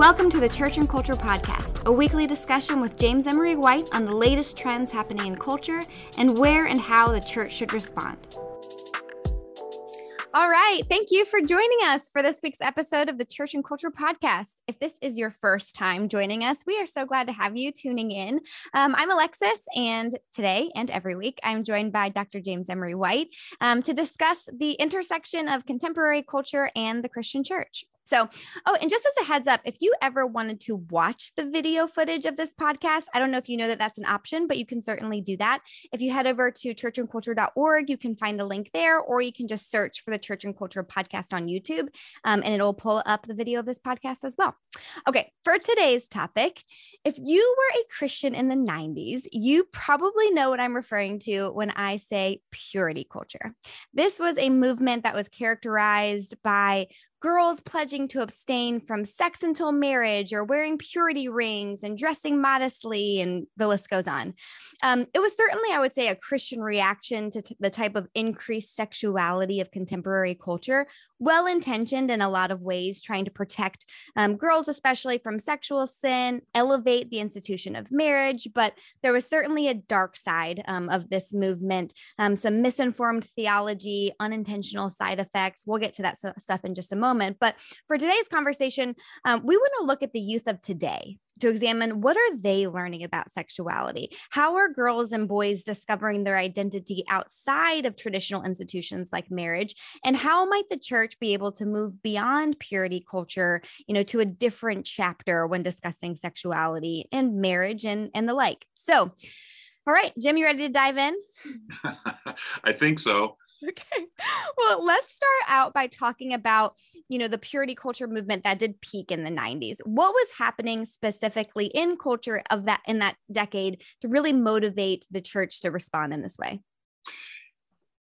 Welcome to the Church and Culture Podcast, a weekly discussion with James Emery White on the latest trends happening in culture and where and how the church should respond. All right. Thank you for joining us for this week's episode of the Church and Culture Podcast. If this is your first time joining us, we are so glad to have you tuning in. Um, I'm Alexis, and today and every week, I'm joined by Dr. James Emery White um, to discuss the intersection of contemporary culture and the Christian church. So, oh, and just as a heads up, if you ever wanted to watch the video footage of this podcast, I don't know if you know that that's an option, but you can certainly do that. If you head over to churchandculture.org, you can find the link there, or you can just search for the Church and Culture podcast on YouTube, um, and it'll pull up the video of this podcast as well. Okay, for today's topic, if you were a Christian in the 90s, you probably know what I'm referring to when I say purity culture. This was a movement that was characterized by girls pledging to abstain from sex until marriage or wearing purity rings and dressing modestly, and the list goes on. Um, it was certainly, I would say, a Christian reaction to t- the type of increased sexuality of contemporary culture, well intentioned in a lot of ways, trying to protect um, girls, especially from sexual sin, elevate the institution of marriage. But there was certainly a dark side um, of this movement, um, some misinformed theology, unintentional side effects. We'll get to that stuff in just a moment. But for today's conversation, um, we want to look at the youth of today to examine what are they learning about sexuality? How are girls and boys discovering their identity outside of traditional institutions like marriage? And how might the church be able to move beyond purity culture you know to a different chapter when discussing sexuality and marriage and and the like? So all right jim you ready to dive in? I think so Okay. Well, let's start out by talking about, you know, the purity culture movement that did peak in the 90s. What was happening specifically in culture of that in that decade to really motivate the church to respond in this way?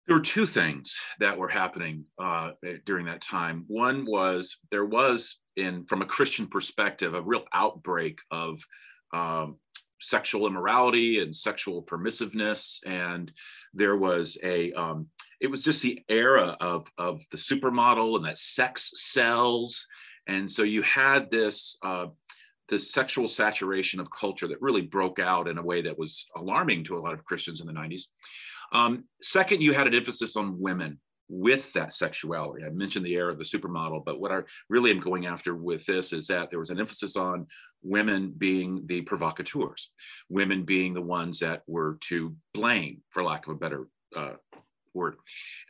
There were two things that were happening uh, during that time. One was there was, in from a Christian perspective, a real outbreak of um, sexual immorality and sexual permissiveness, and there was a um, it was just the era of of the supermodel and that sex sells. And so you had this uh, sexual saturation of culture that really broke out in a way that was alarming to a lot of christians in the 90s um, second you had an emphasis on women with that sexuality. I mentioned the era of the supermodel but what i really am going after with this is that there was an emphasis on women being the provocateurs women being the ones that were to blame for lack of a better uh,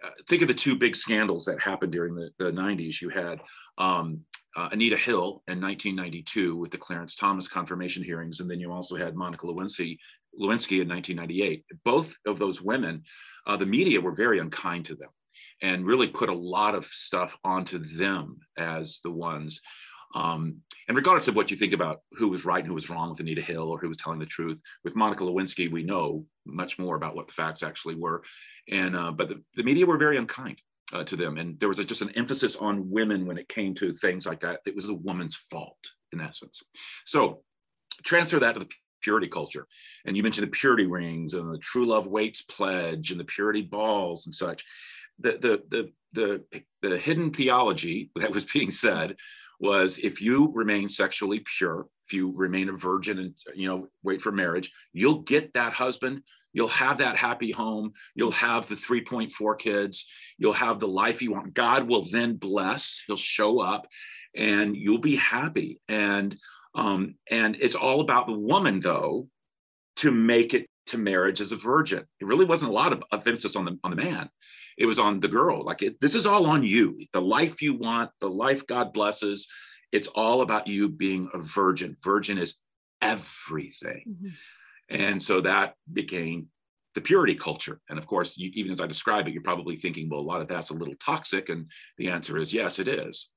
Uh, think of the two big scandals that happened during the, the 90s. You had um, uh, Anita Hill in 1992 with the Clarence Thomas confirmation hearings, and then you also had Monica Lewinsky, Lewinsky in 1998. Both of those women, uh, the media were very unkind to them and really put a lot of stuff onto them as the ones um, and regardless of what you think about who was right and who was wrong with Anita Hill or who was telling the truth, with Monica Lewinsky, we know much more about what the facts actually were. And uh, but the, the, media were very unkind uh, to them, and there was a, just an emphasis on women when it came to things like that. It was a woman's fault in essence. So transfer that to the purity culture, and you mentioned the purity rings and the true love waits pledge and the purity balls and such. The the the the, the hidden theology that was being said was if you remain sexually pure, if you remain a virgin and you know wait for marriage, you'll get that husband, you'll have that happy home, you'll have the 3.4 kids, you'll have the life you want. God will then bless, he'll show up and you'll be happy. And um, and it's all about the woman though to make it to marriage as a virgin. It really wasn't a lot of, of emphasis on the on the man it was on the girl. Like it, this is all on you. The life you want, the life God blesses. It's all about you being a virgin. Virgin is everything. Mm-hmm. And so that became the purity culture. And of course, you, even as I describe it, you're probably thinking, well, a lot of that's a little toxic. And the answer is yes, it is.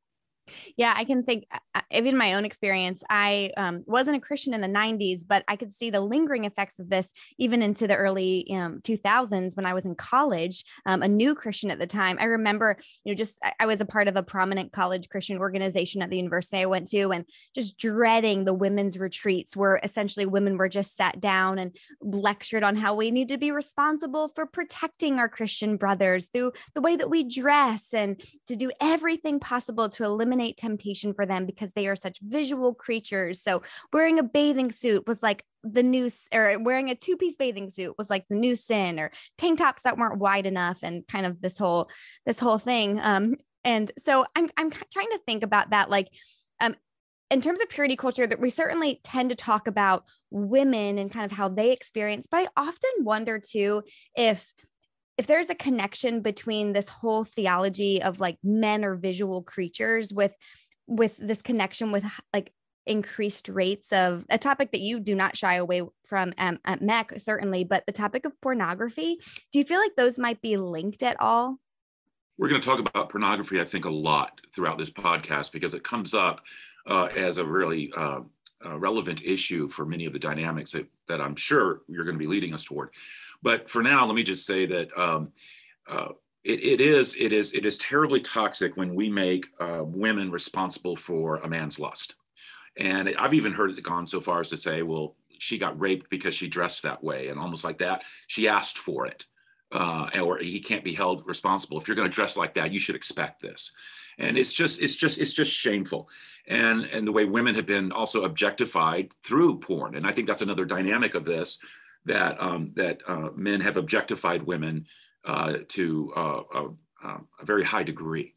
Yeah, I can think, even my own experience, I um, wasn't a Christian in the 90s, but I could see the lingering effects of this even into the early um, 2000s when I was in college, um, a new Christian at the time. I remember, you know, just I was a part of a prominent college Christian organization at the university I went to, and just dreading the women's retreats where essentially women were just sat down and lectured on how we need to be responsible for protecting our Christian brothers through the way that we dress and to do everything possible to eliminate eliminate temptation for them because they are such visual creatures. So wearing a bathing suit was like the new or wearing a two-piece bathing suit was like the new sin or tank tops that weren't wide enough and kind of this whole this whole thing um and so i'm i'm trying to think about that like um in terms of purity culture that we certainly tend to talk about women and kind of how they experience but i often wonder too if if there's a connection between this whole theology of like men are visual creatures with with this connection with like increased rates of a topic that you do not shy away from um, at certainly, but the topic of pornography. Do you feel like those might be linked at all? We're going to talk about pornography, I think, a lot throughout this podcast because it comes up uh, as a really uh, uh, relevant issue for many of the dynamics that, that I'm sure you're going to be leading us toward. But for now, let me just say that um, uh, it, it is it is it is terribly toxic when we make uh, women responsible for a man's lust. And I've even heard it gone so far as to say, well, she got raped because she dressed that way, and almost like that, she asked for it. Uh, or he can't be held responsible. If you're going to dress like that, you should expect this. And it's just, it's just, it's just shameful. And and the way women have been also objectified through porn. And I think that's another dynamic of this that um, that uh, men have objectified women uh, to uh, a, um, a very high degree.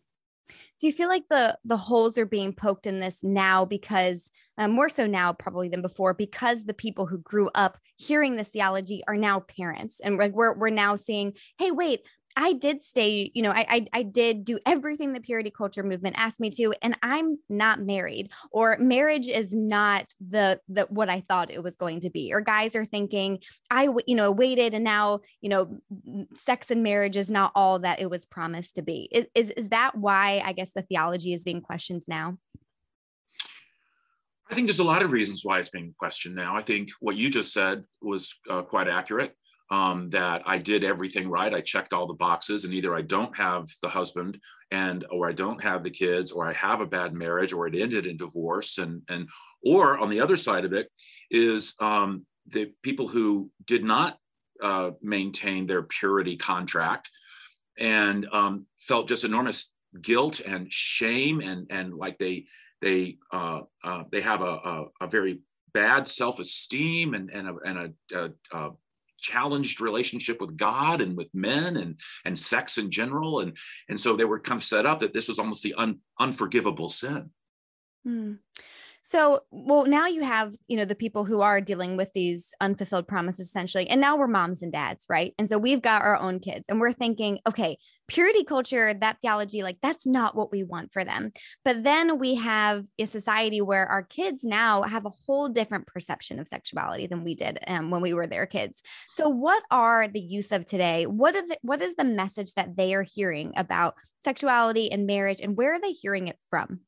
Do you feel like the the holes are being poked in this now because um, more so now probably than before because the people who grew up hearing this theology are now parents and like we're, we're now seeing hey wait I did stay, you know, I, I, I did do everything the purity culture movement asked me to, and I'm not married, or marriage is not the the what I thought it was going to be. Or guys are thinking, I you know waited, and now you know, sex and marriage is not all that it was promised to be. Is is, is that why I guess the theology is being questioned now? I think there's a lot of reasons why it's being questioned now. I think what you just said was uh, quite accurate um, that I did everything right. I checked all the boxes, and either I don't have the husband, and or I don't have the kids, or I have a bad marriage, or it ended in divorce, and and or on the other side of it is um, the people who did not uh, maintain their purity contract and um, felt just enormous guilt and shame, and and like they they uh, uh, they have a, a, a very bad self-esteem and and a, and a, a, a challenged relationship with God and with men and and sex in general and and so they were kind of set up that this was almost the un, unforgivable sin. Hmm. So, well, now you have, you know, the people who are dealing with these unfulfilled promises essentially. And now we're moms and dads, right? And so we've got our own kids and we're thinking, okay, purity culture, that theology, like that's not what we want for them. But then we have a society where our kids now have a whole different perception of sexuality than we did um, when we were their kids. So, what are the youth of today? What, are the, what is the message that they are hearing about sexuality and marriage, and where are they hearing it from?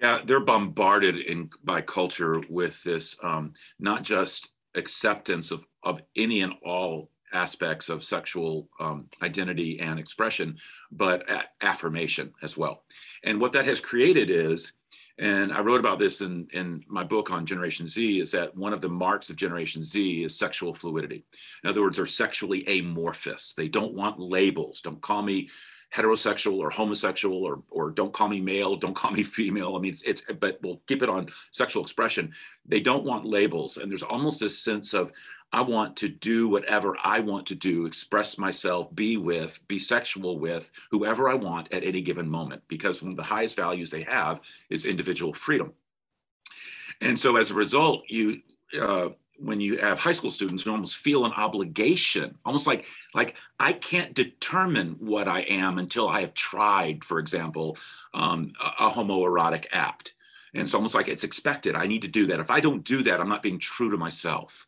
Yeah, they're bombarded in by culture with this um, not just acceptance of of any and all aspects of sexual um, identity and expression, but affirmation as well. And what that has created is, and I wrote about this in in my book on Generation Z, is that one of the marks of Generation Z is sexual fluidity. In other words, they're sexually amorphous. They don't want labels. Don't call me heterosexual or homosexual or or don't call me male don't call me female. I mean it's, it's but we'll keep it on sexual expression. They don't want labels and there's almost this sense of i want to do whatever i want to do express myself be with be sexual with whoever i want at any given moment because one of the highest values they have is individual freedom. And so as a result you uh, when you have high school students who almost feel an obligation almost like like i can't determine what i am until i have tried for example um, a, a homoerotic act. And it's almost like it's expected i need to do that. If i don't do that i'm not being true to myself.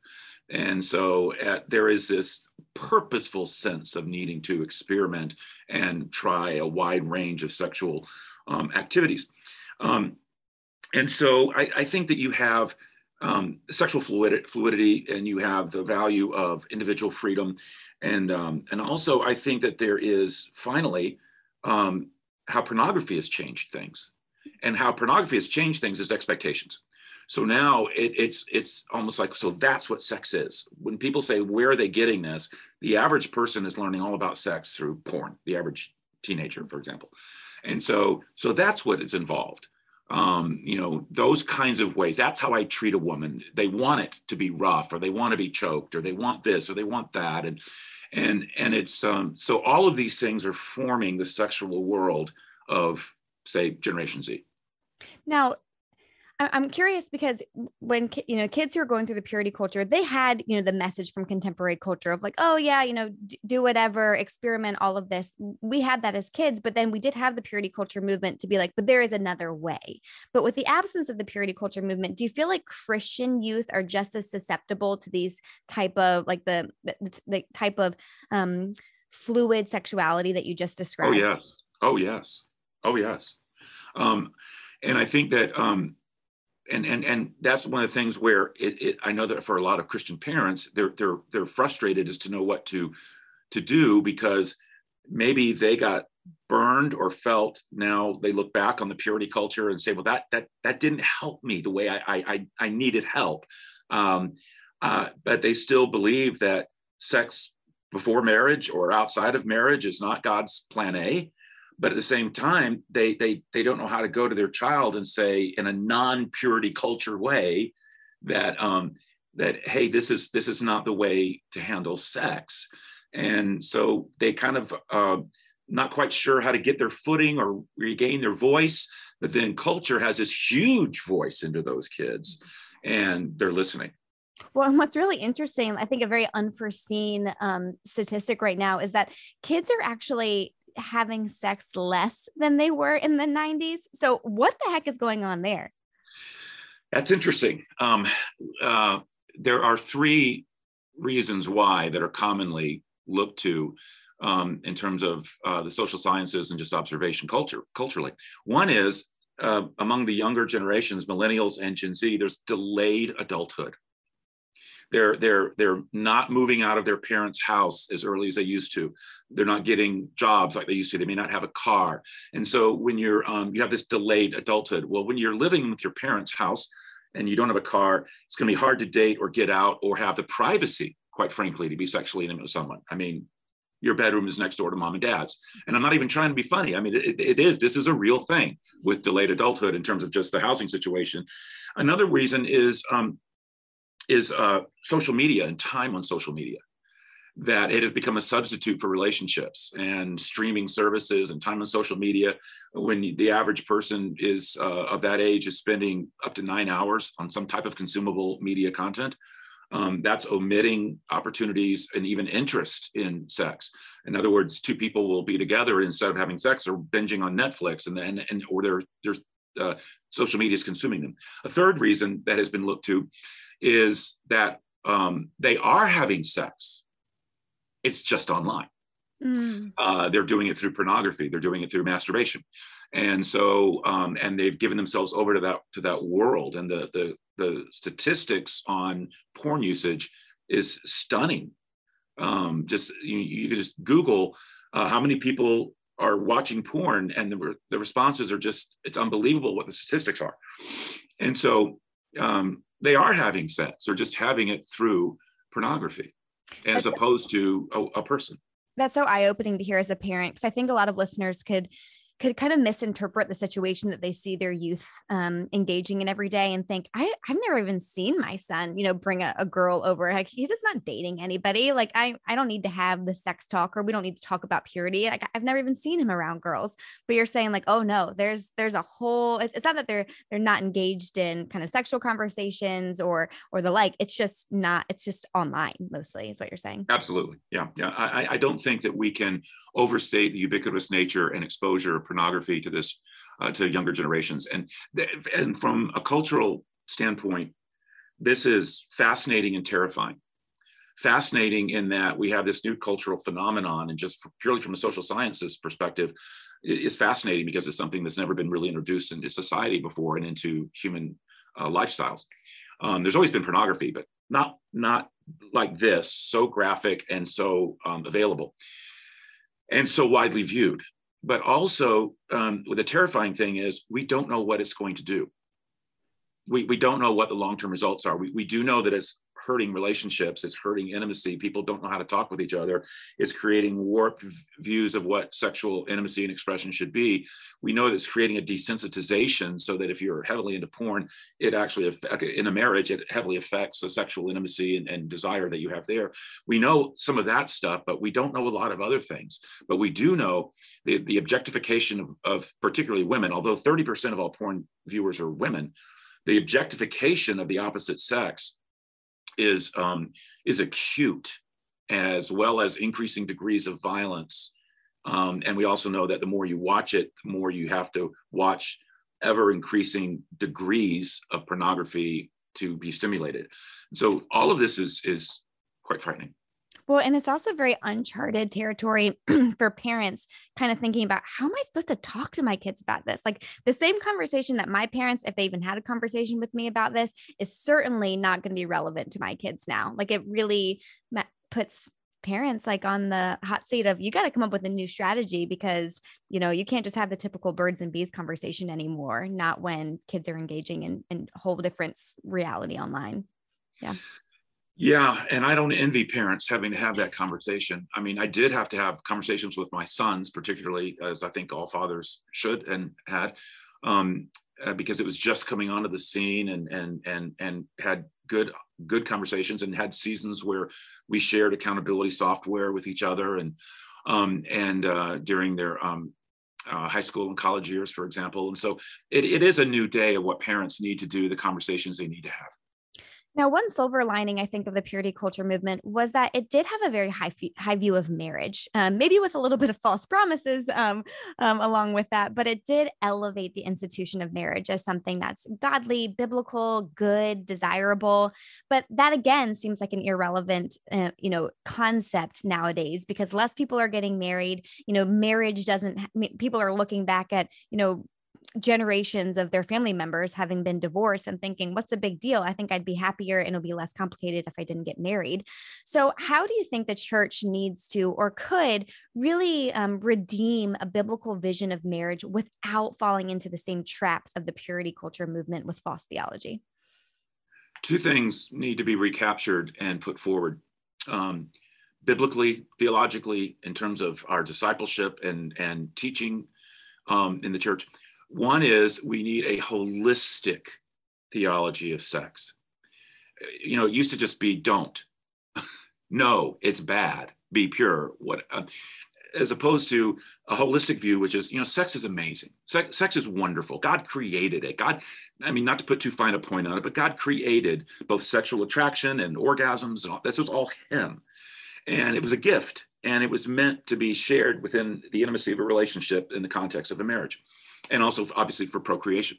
And so uh, there is this purposeful sense of needing to experiment and try a wide range of sexual um, activities. Um, and so I, I think that you have um, sexual fluidity, fluidity, and you have the value of individual freedom, and um, and also I think that there is finally um, how pornography has changed things, and how pornography has changed things is expectations. So now it, it's it's almost like so that's what sex is. When people say where are they getting this, the average person is learning all about sex through porn. The average teenager, for example. And so, so that's what is involved. Um, you know, those kinds of ways. That's how I treat a woman. They want it to be rough, or they want to be choked, or they want this, or they want that, and and and it's um, so all of these things are forming the sexual world of say Generation Z. Now, I'm curious because when you know kids who are going through the purity culture, they had you know the message from contemporary culture of like, oh yeah, you know, do whatever, experiment, all of this. We had that as kids, but then we did have the purity culture movement to be like, but there is another way. But with the absence of the purity culture movement, do you feel like Christian youth are just as susceptible to these type of like the the, the type of um, fluid sexuality that you just oh, described? Oh yes, oh yes, oh yes. Um, and I think that um, and and and that's one of the things where it, it, I know that for a lot of Christian parents, they're they're they're frustrated as to know what to to do because maybe they got burned or felt now they look back on the purity culture and say well that that that didn't help me the way i i i needed help. Um, uh, but they still believe that sex before marriage or outside of marriage is not god's plan a but at the same time they they they don't know how to go to their child and say in a non-purity culture way that um that hey this is this is not the way to handle sex. And so they kind of uh, not quite sure how to get their footing or regain their voice but then culture has this huge voice into those kids and they're listening. Well, and what's really interesting, I think a very unforeseen um, statistic right now is that kids are actually having sex less than they were in the 90s. So, what the heck is going on there? That's interesting. Um, uh, there are three reasons why that are commonly looked to um, in terms of uh, the social sciences and just observation culture culturally. One is uh, among the younger generations, millennials and Gen Z, there's delayed adulthood they're they're they're not moving out of their parents' house as early as they used to. They're not getting jobs like they used to. They may not have a car, and so when you're um, you have this delayed adulthood. Well, when you're living with your parents' house and you don't have a car, it's going to be hard to date or get out or have the privacy, quite frankly, to be sexually intimate with someone. I mean, your bedroom is next door to mom and dad's. And I'm not even trying to be funny. I mean, it, it is, this is a real thing with delayed adulthood in terms of just the housing situation. Another reason is um, is uh, social media and time on social media that it has become a substitute for relationships and streaming services and time on social media. When the average person is uh, of that age is spending up to nine hours on some type of consumable media content um, that's omitting opportunities and even interest in sex. In other words two people will be together instead of having sex or binging on netflix and then and or their their uh, social media is consuming them. A third reason that has been looked to is that um, they are having sex. It's just online. Mm. Uh, they're doing it through pornography. They're doing it through masturbation, and so um, and they've given themselves over to that to that world. And the the the statistics on porn usage is stunning. Um, just you, you can just Google uh, how many people are watching porn, and the the responses are just it's unbelievable what the statistics are. And so um, they are having sex or just having it through pornography as That's opposed to a, a person. That's so eye opening to hear as a parent because I think a lot of listeners could could kind of misinterpret the situation that they see their youth um, engaging in every day and think, I, I've never even seen my son, you know, bring a, a, girl over. Like he's just not dating anybody. Like I, I don't need to have the sex talk or we don't need to talk about purity. Like I've never even seen him around girls. But you're saying like, oh no, there's there's a whole. It's not that they're they're not engaged in kind of sexual conversations or or the like. It's just not. It's just online mostly, is what you're saying. Absolutely, yeah, yeah. I I don't think that we can overstate the ubiquitous nature and exposure of pornography to this uh, to younger generations. And and from a cultural standpoint, this is fascinating and terrifying. Fascinating in that we have this new cultural phenomenon, and just purely from a social sciences perspective, is fascinating because it's something that's never been really introduced into society before and into human uh, lifestyles. Um, there's always been pornography, but not not like this, so graphic and so um, available and so widely viewed. But also, um, the terrifying thing is we don't know what it's going to do. We, we don't know what the long term results are. We, we do know that it's hurting relationships it's hurting intimacy people don't know how to talk with each other it's creating warped views of what sexual intimacy and expression should be. We know that it's creating a desensitization so that if you're heavily into porn it actually in a marriage it heavily affects the sexual intimacy and, and desire that you have there. We know some of that stuff but we don't know a lot of other things. But we do know the, the objectification of, of particularly women although 30% of all porn viewers are women the objectification of the opposite sex is um, is acute as well as increasing degrees of violence. Um, and we also know that the more you watch it the more you have to watch ever increasing degrees of pornography to be stimulated. So all of this is is quite frightening well, and it's also very uncharted territory for parents kind of thinking about how am I supposed to talk to my kids about this? Like the same conversation that my parents, if they even had a conversation with me about this, is certainly not going to be relevant to my kids now. Like it really puts parents like on the hot seat of you got to come up with a new strategy because you know you can't just have the typical birds and bees conversation anymore not when kids are engaging in, in a whole different reality online yeah yeah, and I don't envy parents having to have that conversation. I mean, I did have to have conversations with my sons, particularly as I think all fathers should and had, um, uh, because it was just coming onto the scene and and and and had good good conversations and had seasons where we shared accountability software with each other and um, and uh, during their um, uh, high school and college years, for example. And so it, it is a new day of what parents need to do, the conversations they need to have. Now, one silver lining I think of the purity culture movement was that it did have a very high high view of marriage, um, maybe with a little bit of false promises um, um, along with that, but it did elevate the institution of marriage as something that's godly, biblical, good, desirable. But that again seems like an irrelevant, uh, you know, concept nowadays because less people are getting married. You know, marriage doesn't. People are looking back at you know generations of their family members having been divorced and thinking, what's the big deal? I think I'd be happier and it'll be less complicated if I didn't get married. So, how do you think the church needs to or could really um, redeem a biblical vision of marriage without falling into the same traps of the purity culture movement with false theology? Two things need to be recaptured and put forward. Um, biblically, theologically, in terms of our discipleship and, and teaching um, in the church, one is we need a holistic theology of sex. You know, it used to just be don't. no, it's bad. Be pure. What uh, as opposed to a holistic view, which is, you know, sex is amazing. Sex, sex is wonderful. God created it. God, I mean, not to put too fine a point on it, but God created both sexual attraction and orgasms and all this was all Him. And it was a gift and it was meant to be shared within the intimacy of a relationship in the context of a marriage and also obviously for procreation.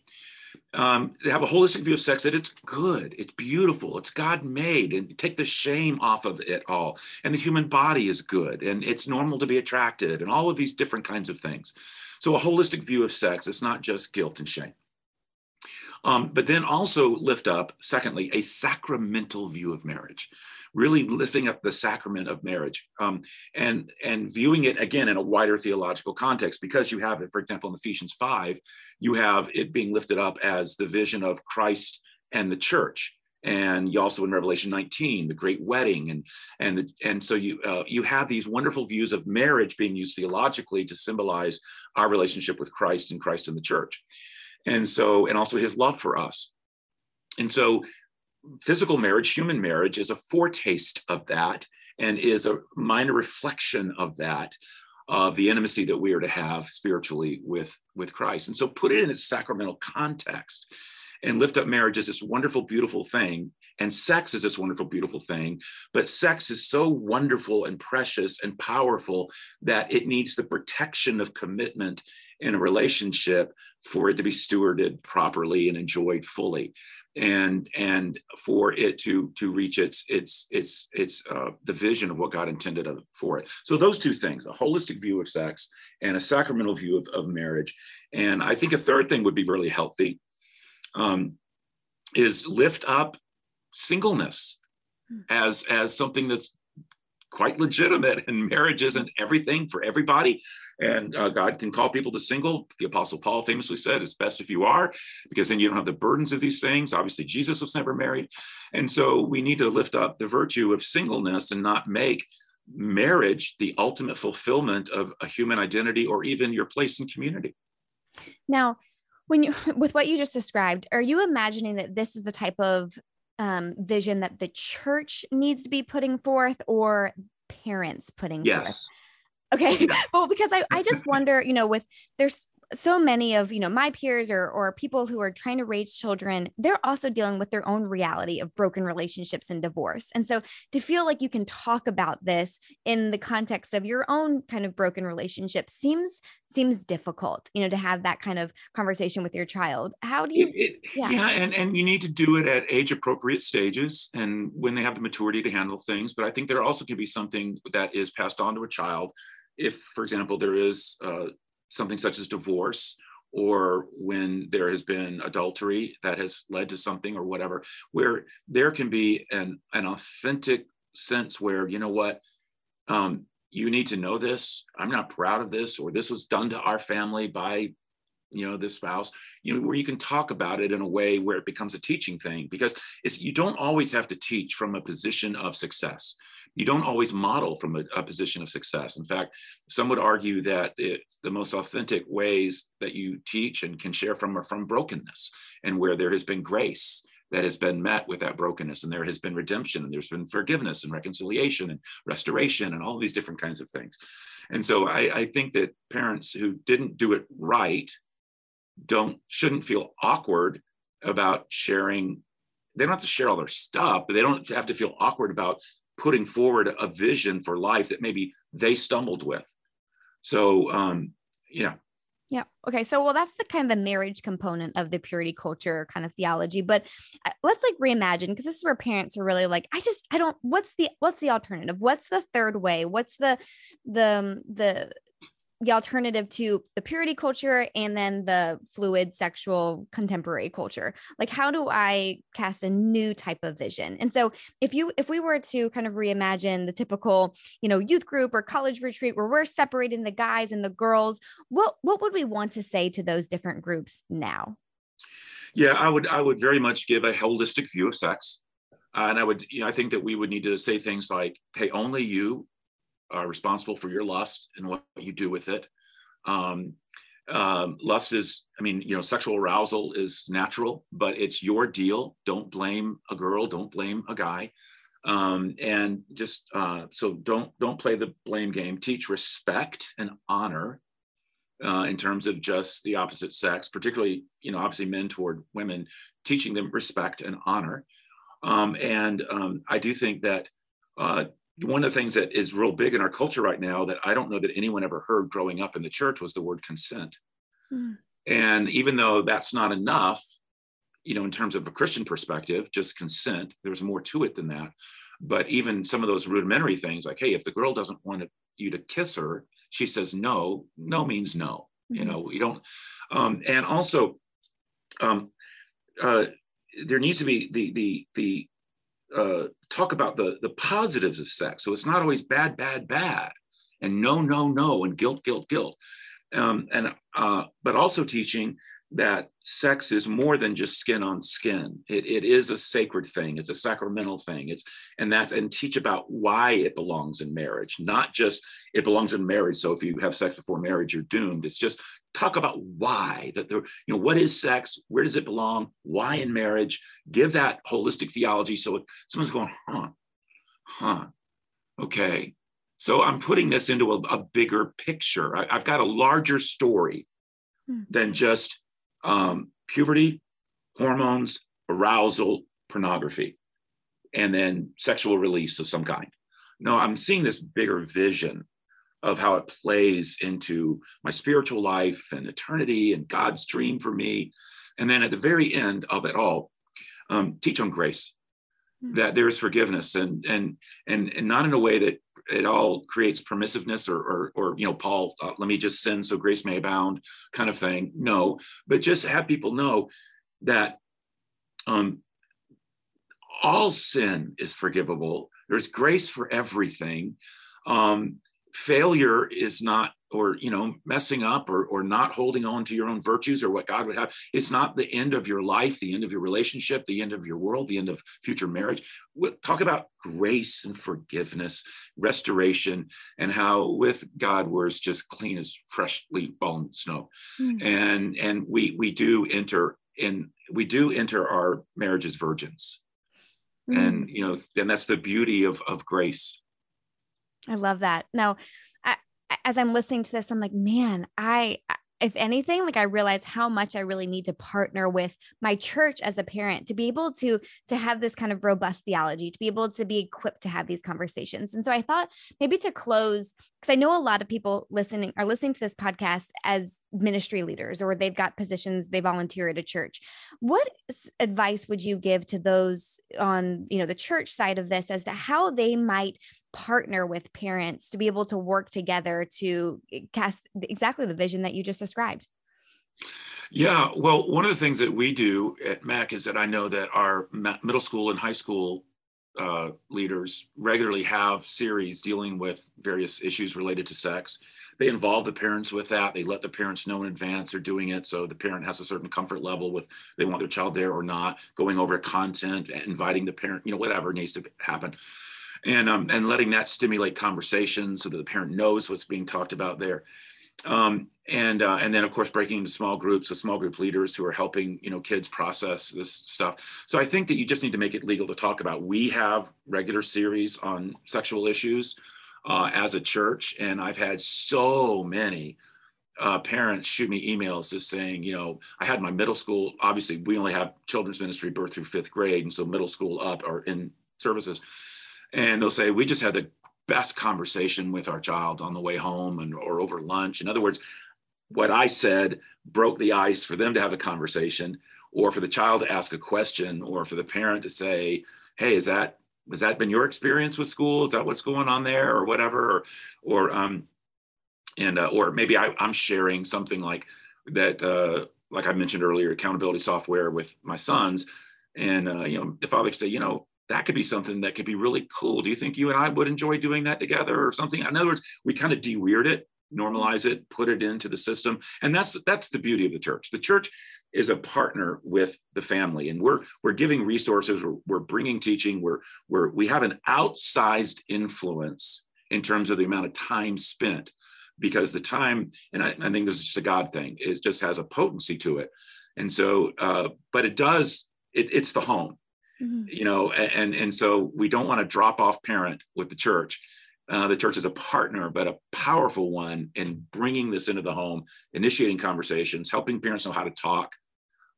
Um, they have a holistic view of sex that it's good, it's beautiful, it's God made, and take the shame off of it all. And the human body is good, and it's normal to be attracted, and all of these different kinds of things. So, a holistic view of sex, it's not just guilt and shame. Um, but then also lift up, secondly, a sacramental view of marriage really lifting up the sacrament of marriage um, and and viewing it again in a wider theological context because you have it for example in ephesians 5 you have it being lifted up as the vision of christ and the church. And you also in revelation 19 the great wedding and and the, and so you uh, you have these wonderful views of marriage being used theologically to symbolize our relationship with christ and christ and the church. And so and also his love for us. And so physical marriage, human marriage, is a foretaste of that and is a minor reflection of that, of the intimacy that we are to have spiritually with, with Christ. And so put it in its sacramental context and lift up marriage as this wonderful, beautiful thing. And sex is this wonderful, beautiful thing. But sex is so wonderful and precious and powerful that it needs the protection of commitment in a relationship for it to be stewarded properly and enjoyed fully and and for it to to reach its its its its uh, the vision of what God intended of, for it. So those two things: a holistic view of sex and a sacramental view of, of marriage. And I think a third thing would be really healthy, um, is lift up singleness hmm. as as something that's quite legitimate and marriage isn't everything for everybody And uh, God can call people to single. The Apostle Paul famously said, It's best if you are, because then you don't have the burdens of these things. Obviously, Jesus was never married. And so we need to lift up the virtue of singleness and not make marriage the ultimate fulfillment of a human identity or even your place in community. Now, when you with what you just described, are you imagining that this is the type of um, vision that the church needs to be putting forth or parents putting yes. forth? Okay. Yeah. well, because I, I just wonder, you know, with there's so many of you know my peers or or people who are trying to raise children they're also dealing with their own reality of broken relationships and divorce and so to feel like you can talk about this in the context of your own kind of broken relationship seems seems difficult you know to have that kind of conversation with your child how do you it, it, yeah. yeah and and you need to do it at age appropriate stages and when they have the maturity to handle things but i think there also can be something that is passed on to a child if for example there is uh, something such as divorce or when there has been adultery that has led to something or whatever where there can be an, an authentic sense where you know what um, you need to know this. I'm not proud of this or this was done to our family by you know this spouse. You know where you can talk about it in a way where it becomes a teaching thing because it's you don't always have to teach from a position of success you don't always model from a, a position of success. In fact, some would argue that the most authentic ways that you teach and can share from are from brokenness and where there has been grace that has been met with that brokenness and there has been redemption and there's been forgiveness and reconciliation and restoration and all these different kinds of things and so I, I, think that parents who didn't do it right don't shouldn't feel awkward about sharing they don't have to share all their stuff but they don't have to feel awkward about putting forward a vision for life that maybe they stumbled with. So, um, you know. Yeah. Okay. So, well, that's the kind of the marriage component of the purity culture kind of theology. But uh, let's like reimagine because this is where parents are really like, I just, I don't. What's the, what's the alternative? What's the third way? What's the, the, um, the the alternative to the purity culture and then the fluid sexual contemporary culture. Like how do i cast a new type of vision? And so if you if we were to kind of reimagine the typical you know youth group or college retreat where we're separating the guys and the girls what what would we want to say to those different groups now? Yeah i would i would very much give a holistic view of sex. And i would you know i think that we would need to say things like hey only you are responsible for your lust and what you do with it. Um, um, lust is, I mean, you know, sexual arousal is natural, but it's your deal. Don't blame a girl. Don't blame a guy. Um, and just uh, so don't don't play the blame game. Teach respect and honor uh, in terms of just the opposite sex, particularly you know obviously men toward women, teaching them respect and honor. Um, and um, I do think that uh, one of the things that is real big in our culture right now that I don't know that anyone ever heard growing up in the church was the word consent. Mm. And even though that's not enough, you know, in terms of a Christian perspective, just consent, there's more to it than that. But even some of those rudimentary things, like, hey, if the girl doesn't want you to kiss her, she says no. No means no. Mm-hmm. You know, you don't. Um, and also, um, uh, there needs to be the the the uh, talk about the the positives of sex. So it's not always bad, bad, bad, and no, no, no, and guilt, guilt, guilt, um, and uh, but also teaching that sex is more than just skin on skin. It, it is a sacred thing. It's a sacramental thing. It's and that's and teach about why it belongs in marriage, not just it belongs in marriage. So if you have sex before marriage, you're doomed. It's just talk about why that the you know what is sex, where does it belong, why in marriage. Give that holistic theology. So someone's going, huh, huh, okay. So I'm putting this into a, a bigger picture. I, I've got a larger story hmm. than just um, puberty, hormones, arousal, pornography, and then sexual release of some kind. No, I'm seeing this bigger vision of how it plays into my spiritual life and eternity and God's dream for me. And then at the very end of it all, um, teach on grace, mm-hmm. that there is forgiveness and, and, and, and not in a way that it all creates permissiveness or, or, or you know, Paul, uh, let me just sin so grace may abound kind of thing. No, but just have people know that um, all sin is forgivable. There's grace for everything. Um, failure is not or you know messing up or or not holding on to your own virtues or what god would have it's not the end of your life the end of your relationship the end of your world the end of future marriage we'll talk about grace and forgiveness restoration and how with god we're as just clean as freshly fallen snow mm-hmm. and and we we do enter in we do enter our marriages virgins mm-hmm. and you know and that's the beauty of of grace I love that. Now, as I'm listening to this, I'm like, man, I, if anything, like I realize how much I really need to partner with my church as a parent to be able to to have this kind of robust theology, to be able to be equipped to have these conversations. And so I thought maybe to close, because I know a lot of people listening are listening to this podcast as ministry leaders or they've got positions, they volunteer at a church. What advice would you give to those on, you know, the church side of this as to how they might partner with parents to be able to work together to eh, cast exactly the vision that you just described? Yeah, well, one of the things that we do at Meck is that I know that our middle school and high school uh, leaders regularly have series dealing with various issues related to sex. They involve the parents with that. They let the parents know in advance they're doing it, so the parent has a certain comfort level with they want their child there or not. Going over content, inviting the parent, you know, whatever needs to happen and um, and letting that stimulate conversation so that the parent knows what's being talked about there. Um, and uh, and then of course breaking into small groups with small group leaders who are helping you know kids process this stuff. So I think that you just need to make it legal to talk about. We have regular series on sexual issues uh, as a church, and I've had so many. Uh, parents shoot me emails just saying, you know, I had my middle school. Obviously, we only have children's ministry birth through fifth grade, and so middle school up are in services and they'll say we just had the best conversation with our child on the way home and or over lunch. In other words what i said broke the ice for them to have a conversation or for the child to ask a question or for the parent to say hey is that has that been your experience with school? Is that what's going on there? or whatever or or um and uh, or maybe I, i'm sharing something like that uh like i mentioned earlier accountability software with my sons. And uh, you know the father could say you know that could be something that could be really cool. Do you think you and I would enjoy doing that together or something? In other words, we kind of de-weird it, normalize it, put it into the system. And that's that's the beauty of the church. The church is a partner with the family and we're we're giving resources, we're, we're bringing teaching, we're we're we have an outsized influence in terms of the amount of time spent because the time, and I, I think this is just a God thing, it just has a potency to it. And so, uh, but it does, it, it's the home mm-hmm. you know and and so we don't want to drop off parent with the church uh, the church is a partner but a powerful one in bringing this into the home initiating conversations helping parents know how to talk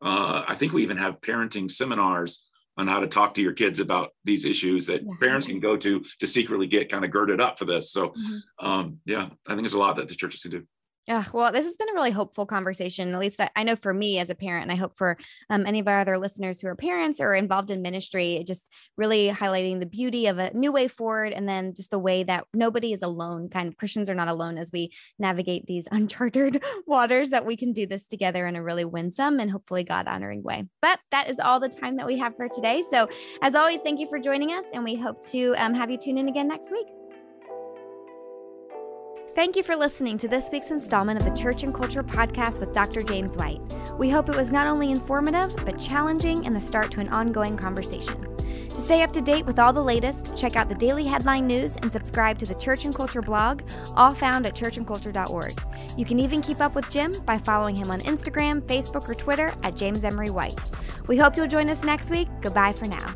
uh, i think we even have parenting seminars on how to talk to your kids about these issues that yeah. parents can go to to secretly get kind of girded up for this so mm-hmm. um, yeah i think there's a lot that the churches can do yeah, well, this has been a really hopeful conversation. At least I, I know for me as a parent, and I hope for um, any of our other listeners who are parents or involved in ministry, just really highlighting the beauty of a new way forward, and then just the way that nobody is alone. Kind of Christians are not alone as we navigate these uncharted waters. That we can do this together in a really winsome and hopefully God honoring way. But that is all the time that we have for today. So, as always, thank you for joining us, and we hope to um, have you tune in again next week. Thank you for listening to this week's installment of the Church and Culture podcast with Dr. James White. We hope it was not only informative, but challenging and the start to an ongoing conversation. To stay up to date with all the latest, check out the daily headline news and subscribe to the Church and Culture blog, all found at churchandculture.org. You can even keep up with Jim by following him on Instagram, Facebook, or Twitter at James Emery White. We hope you'll join us next week. Goodbye for now.